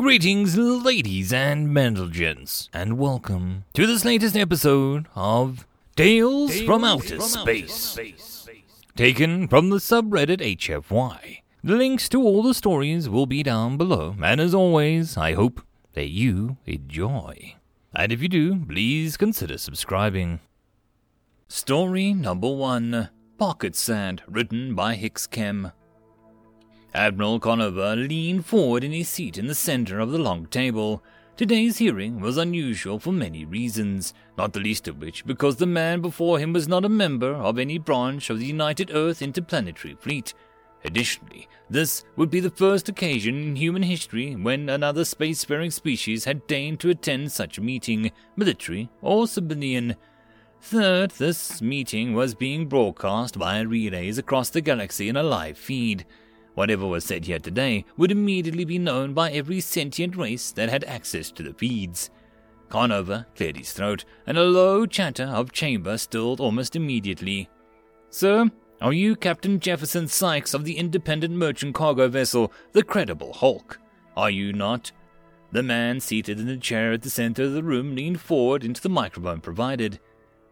Greetings, ladies and gents, and welcome to this latest episode of Tales, from, Outer, Space. Taken from the subreddit HFY. The links to all the stories will be down below, and as always, I hope that you enjoy. And if you do, please consider subscribing. Story number one Pocket Sand, written by Hicks Kem. Admiral Conover leaned forward in his seat in the center of the long table. Today's hearing was unusual for many reasons, not the least of which because the man before him was not a member of any branch of the United Earth Interplanetary Fleet. Additionally, this would be the first occasion in human history when another spacefaring species had deigned to attend such a meeting, military or civilian. Third, this meeting was being broadcast via relays across the galaxy in a live feed. Whatever was said here today would immediately be known by every sentient race that had access to the feeds. Conover cleared his throat, and a low chatter of chamber stilled almost immediately. Sir, are you Captain Jefferson Sykes of the independent merchant cargo vessel, the Credible Hulk? Are you not? The man seated in the chair at the center of the room leaned forward into the microphone provided.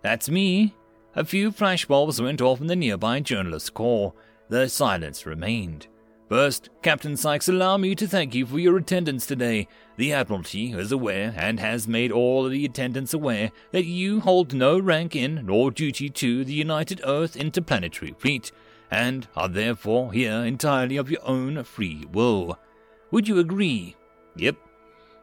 That's me. A few flashbulbs went off in the nearby journalist's corps. The silence remained. First, Captain Sykes, allow me to thank you for your attendance today. The Admiralty is aware and has made all the attendants aware that you hold no rank in nor duty to the United Earth Interplanetary Fleet, and are therefore here entirely of your own free will. Would you agree? Yep.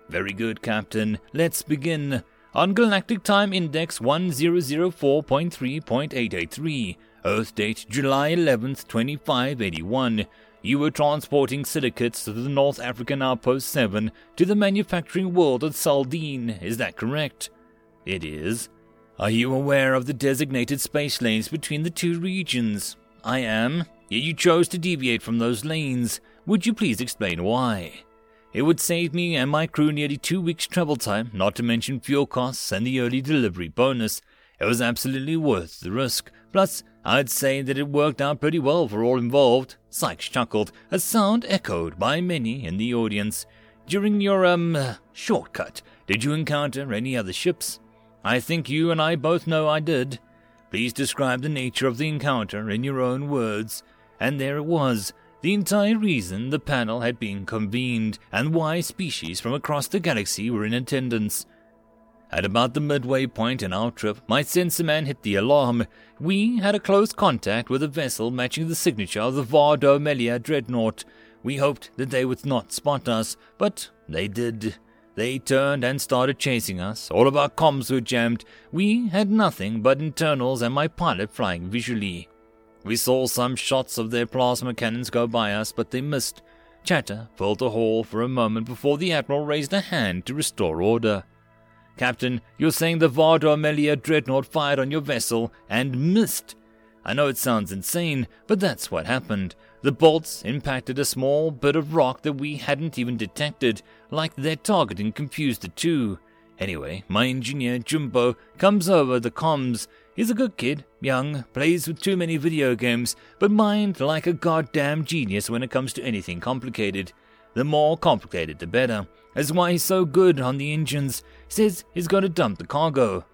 Very good, Captain. Let's begin. On Galactic Time Index 1004.3.883, Earth date July 11th, 2581. You were transporting silicates to the North African Outpost 7 to the manufacturing world of Saldine, is that correct? It is. Are you aware of the designated space lanes between the two regions? I am. Yet you chose to deviate from those lanes. Would you please explain why? It would save me and my crew nearly two weeks' travel time, not to mention fuel costs and the early delivery bonus. It was absolutely worth the risk. Plus, I'd say that it worked out pretty well for all involved. Sykes chuckled, a sound echoed by many in the audience. During your, um, shortcut, did you encounter any other ships? I think you and I both know I did. Please describe the nature of the encounter in your own words. And there it was, the entire reason the panel had been convened, and why species from across the galaxy were in attendance. At about the midway point in our trip, my sensor man hit the alarm. We had a close contact with a vessel matching the signature of the Vardo Melia dreadnought. We hoped that they would not spot us, but they did. They turned and started chasing us. All of our comms were jammed. We had nothing but internals and my pilot flying visually. We saw some shots of their plasma cannons go by us, but they missed. Chatter filled the hall for a moment before the Admiral raised a hand to restore order. Captain, you're saying the Vardo Melia dreadnought fired on your vessel and missed. I know it sounds insane, but that's what happened. The bolts impacted a small bit of rock that we hadn't even detected, like their targeting confused the two. Anyway, my engineer, Jumbo, comes over the comms. He's a good kid, young, plays with too many video games, but mind like a goddamn genius when it comes to anything complicated. The more complicated, the better. That's why he's so good on the engines. Says he's got to dump the cargo.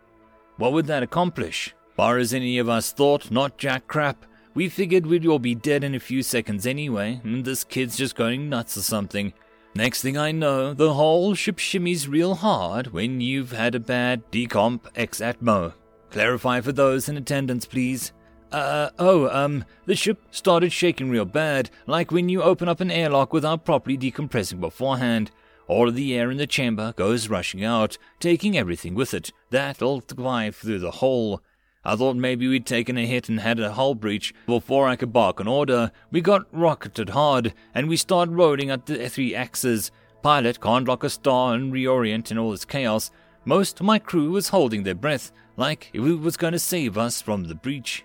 What would that accomplish? Far as any of us thought, not jack crap. We figured we'd all be dead in a few seconds anyway, and this kid's just going nuts or something. Next thing I know, the whole ship shimmies real hard when you've had a bad decomp ex atmo. Clarify for those in attendance, please. Uh, oh, um, the ship started shaking real bad, like when you open up an airlock without properly decompressing beforehand. All of the air in the chamber goes rushing out, taking everything with it. That'll fly through the hole. I thought maybe we'd taken a hit and had a hull breach. Before I could bark an order, we got rocketed hard, and we started rolling at the three axes. Pilot can't lock a star and reorient in all this chaos. Most of my crew was holding their breath, like it was going to save us from the breach.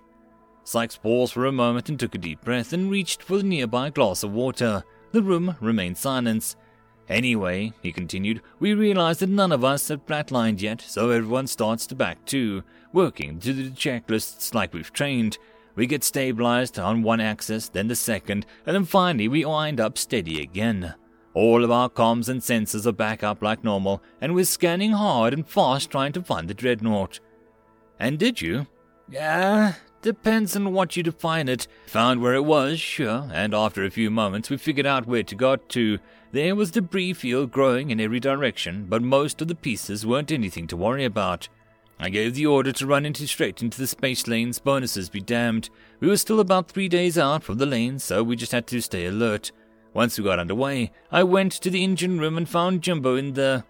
Sykes paused for a moment and took a deep breath and reached for the nearby glass of water. The room remained silent. Anyway, he continued, we realize that none of us have flatlined yet, so everyone starts to back too, working to the checklists like we've trained. We get stabilized on one axis, then the second, and then finally we wind up steady again. All of our comms and sensors are back up like normal, and we're scanning hard and fast trying to find the dreadnought. And did you? Yeah, depends on what you define it. Found where it was, sure, and after a few moments we figured out where to go to. There was debris field growing in every direction, but most of the pieces weren't anything to worry about. I gave the order to run into straight into the space lanes, bonuses be damned. We were still about three days out from the lane, so we just had to stay alert. Once we got underway, I went to the engine room and found Jumbo in the.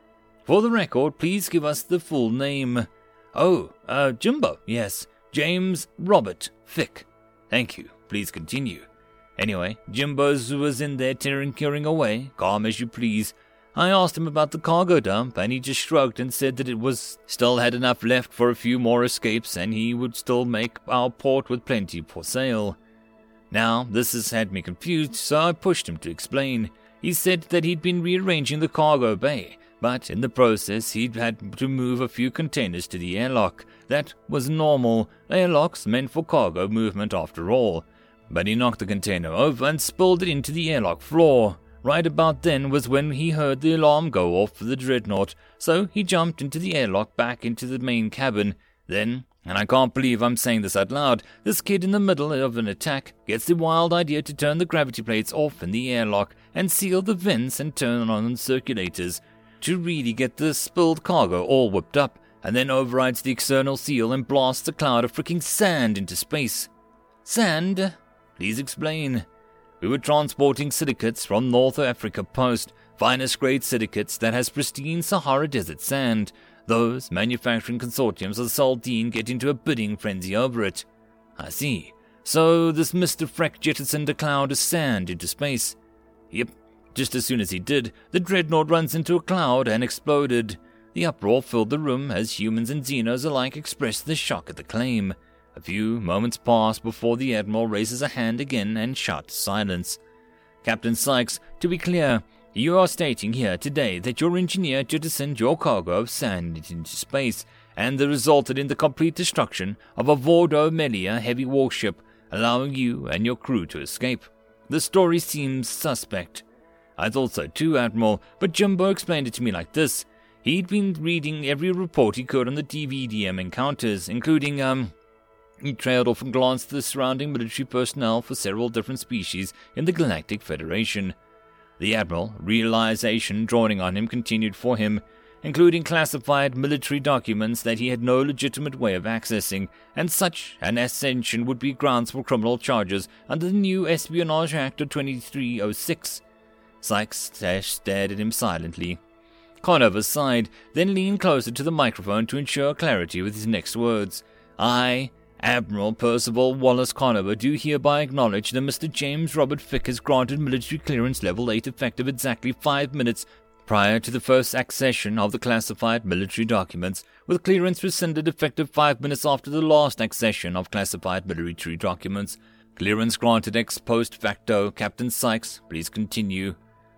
For the record, please give us the full name. Oh, uh, Jumbo, yes. James Robert Fick. Thank you. Please continue. Anyway, Jimbo's was in there tearing curing away, calm as you please. I asked him about the cargo dump, and he just shrugged and said that it was still had enough left for a few more escapes, and he would still make our port with plenty for sale. Now, this has had me confused, so I pushed him to explain. He said that he'd been rearranging the cargo bay, but in the process he'd had to move a few containers to the airlock. That was normal. Airlocks meant for cargo movement after all. But he knocked the container over and spilled it into the airlock floor. Right about then was when he heard the alarm go off for the dreadnought, so he jumped into the airlock back into the main cabin. Then and I can't believe I'm saying this out loud. This kid in the middle of an attack gets the wild idea to turn the gravity plates off in the airlock and seal the vents and turn on the circulators to really get the spilled cargo all whipped up, and then overrides the external seal and blasts a cloud of freaking sand into space. Sand? Please explain. We were transporting silicates from North Africa Post, finest grade silicates that has pristine Sahara Desert sand. Those manufacturing consortiums of Saldine get into a bidding frenzy over it. I see. So this Mr. Freck jettisoned a cloud of sand into space. Yep. Just as soon as he did, the dreadnought runs into a cloud and exploded. The uproar filled the room as humans and Xenos alike expressed their shock at the claim. A few moments pass before the Admiral raises a hand again and shouts silence. Captain Sykes, to be clear, you are stating here today that your engineer jettisoned your cargo of sand into space, and that resulted in the complete destruction of a Vardo Melia heavy warship, allowing you and your crew to escape. The story seems suspect. I thought so too, Admiral, but Jumbo explained it to me like this. He'd been reading every report he could on the DVDM encounters, including, um, he trailed off and glanced at the surrounding military personnel for several different species in the Galactic Federation. The Admiral, realization dawning on him, continued for him, including classified military documents that he had no legitimate way of accessing, and such an ascension would be grounds for criminal charges under the new Espionage Act of 2306. Sykes stared at him silently. Conover sighed, then leaned closer to the microphone to ensure clarity with his next words. I Admiral Percival Wallace Conover do hereby acknowledge that Mr. James Robert Fick has granted military clearance level 8 effective exactly five minutes prior to the first accession of the classified military documents, with clearance rescinded effective five minutes after the last accession of classified military documents. Clearance granted ex post facto. Captain Sykes, please continue.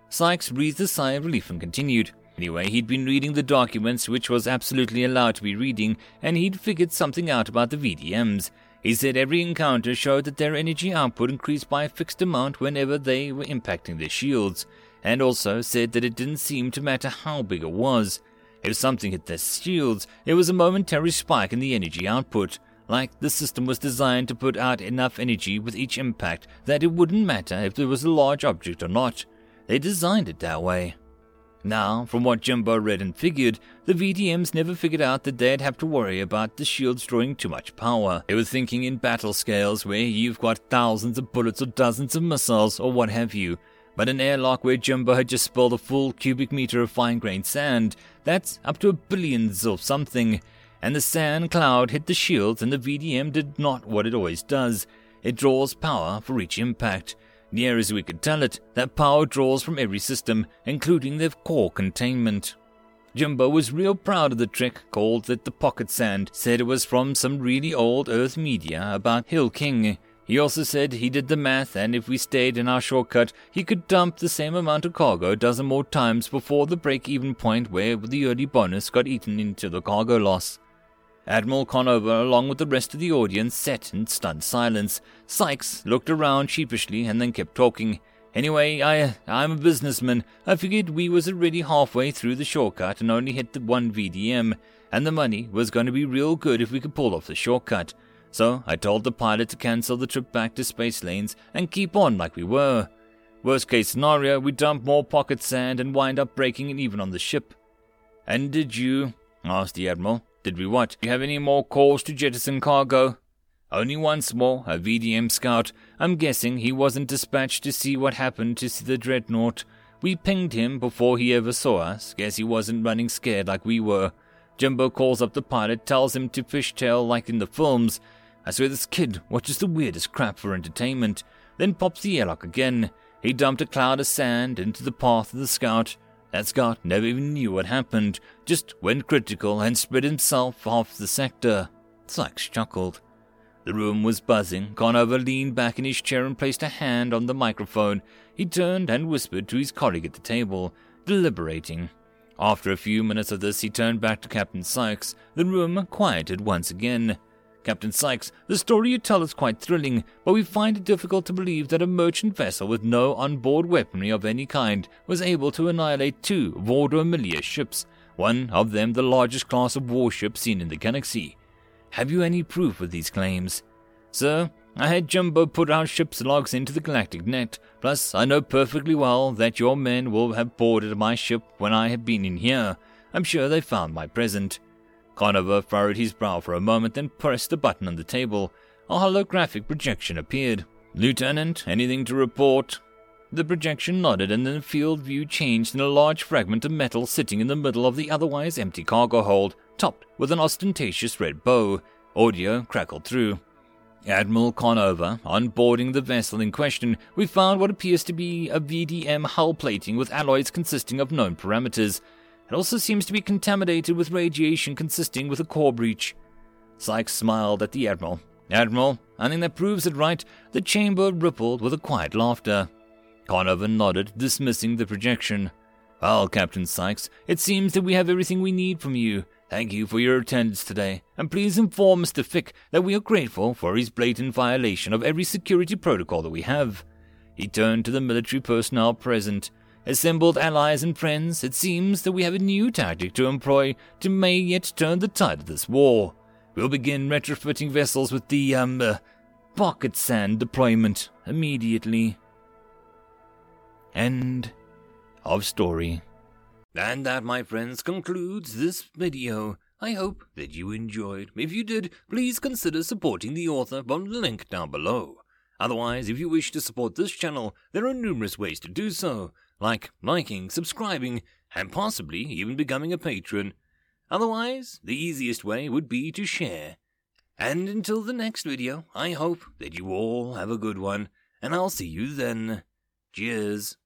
Sykes breathed a sigh of relief and continued. Anyway, he'd been reading the documents, which was absolutely allowed to be reading, and he'd figured something out about the VDMs. He said every encounter showed that their energy output increased by a fixed amount whenever they were impacting their shields, and also said that it didn't seem to matter how big it was. If something hit their shields, it was a momentary spike in the energy output. Like the system was designed to put out enough energy with each impact that it wouldn't matter if there was a large object or not. They designed it that way. Now, from what Jimbo read and figured, the VDMs never figured out that they'd have to worry about the shields drawing too much power. They were thinking in battle scales where you've got thousands of bullets or dozens of missiles or what have you. But an airlock where Jimbo had just spilled a full cubic meter of fine grained sand, that's up to a billions of something. And the sand cloud hit the shields, and the VDM did not what it always does it draws power for each impact. Near as we could tell it, that power draws from every system, including their core containment. Jumbo was real proud of the trick, called it the pocket sand, said it was from some really old Earth media about Hill King. He also said he did the math, and if we stayed in our shortcut, he could dump the same amount of cargo a dozen more times before the break even point where the early bonus got eaten into the cargo loss. Admiral Conover, along with the rest of the audience, sat in stunned silence. Sykes looked around sheepishly and then kept talking. Anyway, I I'm a businessman. I figured we was already halfway through the shortcut and only hit the one VDM, and the money was going to be real good if we could pull off the shortcut. So I told the pilot to cancel the trip back to space lanes and keep on like we were. Worst case scenario, we dump more pocket sand and wind up breaking it even on the ship. And did you? asked the Admiral. Did we what? Do you have any more calls to jettison cargo? Only once more, a VDM scout. I'm guessing he wasn't dispatched to see what happened to see the dreadnought. We pinged him before he ever saw us. Guess he wasn't running scared like we were. Jimbo calls up the pilot, tells him to fishtail like in the films. I swear this kid watches the weirdest crap for entertainment. Then pops the airlock again. He dumped a cloud of sand into the path of the scout. That scout never even knew what happened, just went critical and spread himself off the sector. Sykes chuckled. The room was buzzing. Conover leaned back in his chair and placed a hand on the microphone. He turned and whispered to his colleague at the table, deliberating. After a few minutes of this, he turned back to Captain Sykes. The room quieted once again. Captain Sykes, the story you tell is quite thrilling, but we find it difficult to believe that a merchant vessel with no onboard weaponry of any kind was able to annihilate two Vardo Melia ships, one of them the largest class of warship seen in the galaxy. Have you any proof of these claims? Sir, I had Jumbo put our ship's logs into the galactic net, plus I know perfectly well that your men will have boarded my ship when I have been in here. I'm sure they found my present. Conover furrowed his brow for a moment, then pressed a button on the table. A holographic projection appeared. Lieutenant, anything to report? The projection nodded, and then the field view changed in a large fragment of metal sitting in the middle of the otherwise empty cargo hold, topped with an ostentatious red bow. Audio crackled through. Admiral Conover, on boarding the vessel in question, we found what appears to be a VDM hull plating with alloys consisting of known parameters. It also seems to be contaminated with radiation consisting with a core breach. Sykes smiled at the Admiral. Admiral, I think that proves it right. The chamber rippled with a quiet laughter. Conover nodded, dismissing the projection. Well, Captain Sykes, it seems that we have everything we need from you. Thank you for your attendance today, and please inform Mr. Fick that we are grateful for his blatant violation of every security protocol that we have. He turned to the military personnel present. Assembled allies and friends, it seems that we have a new tactic to employ to may yet turn the tide of this war. We'll begin retrofitting vessels with the, um, uh, pocket sand deployment immediately. End of story. And that, my friends, concludes this video. I hope that you enjoyed. If you did, please consider supporting the author from the link down below. Otherwise, if you wish to support this channel, there are numerous ways to do so like liking, subscribing, and possibly even becoming a patron. Otherwise, the easiest way would be to share. And until the next video, I hope that you all have a good one, and I'll see you then. Cheers.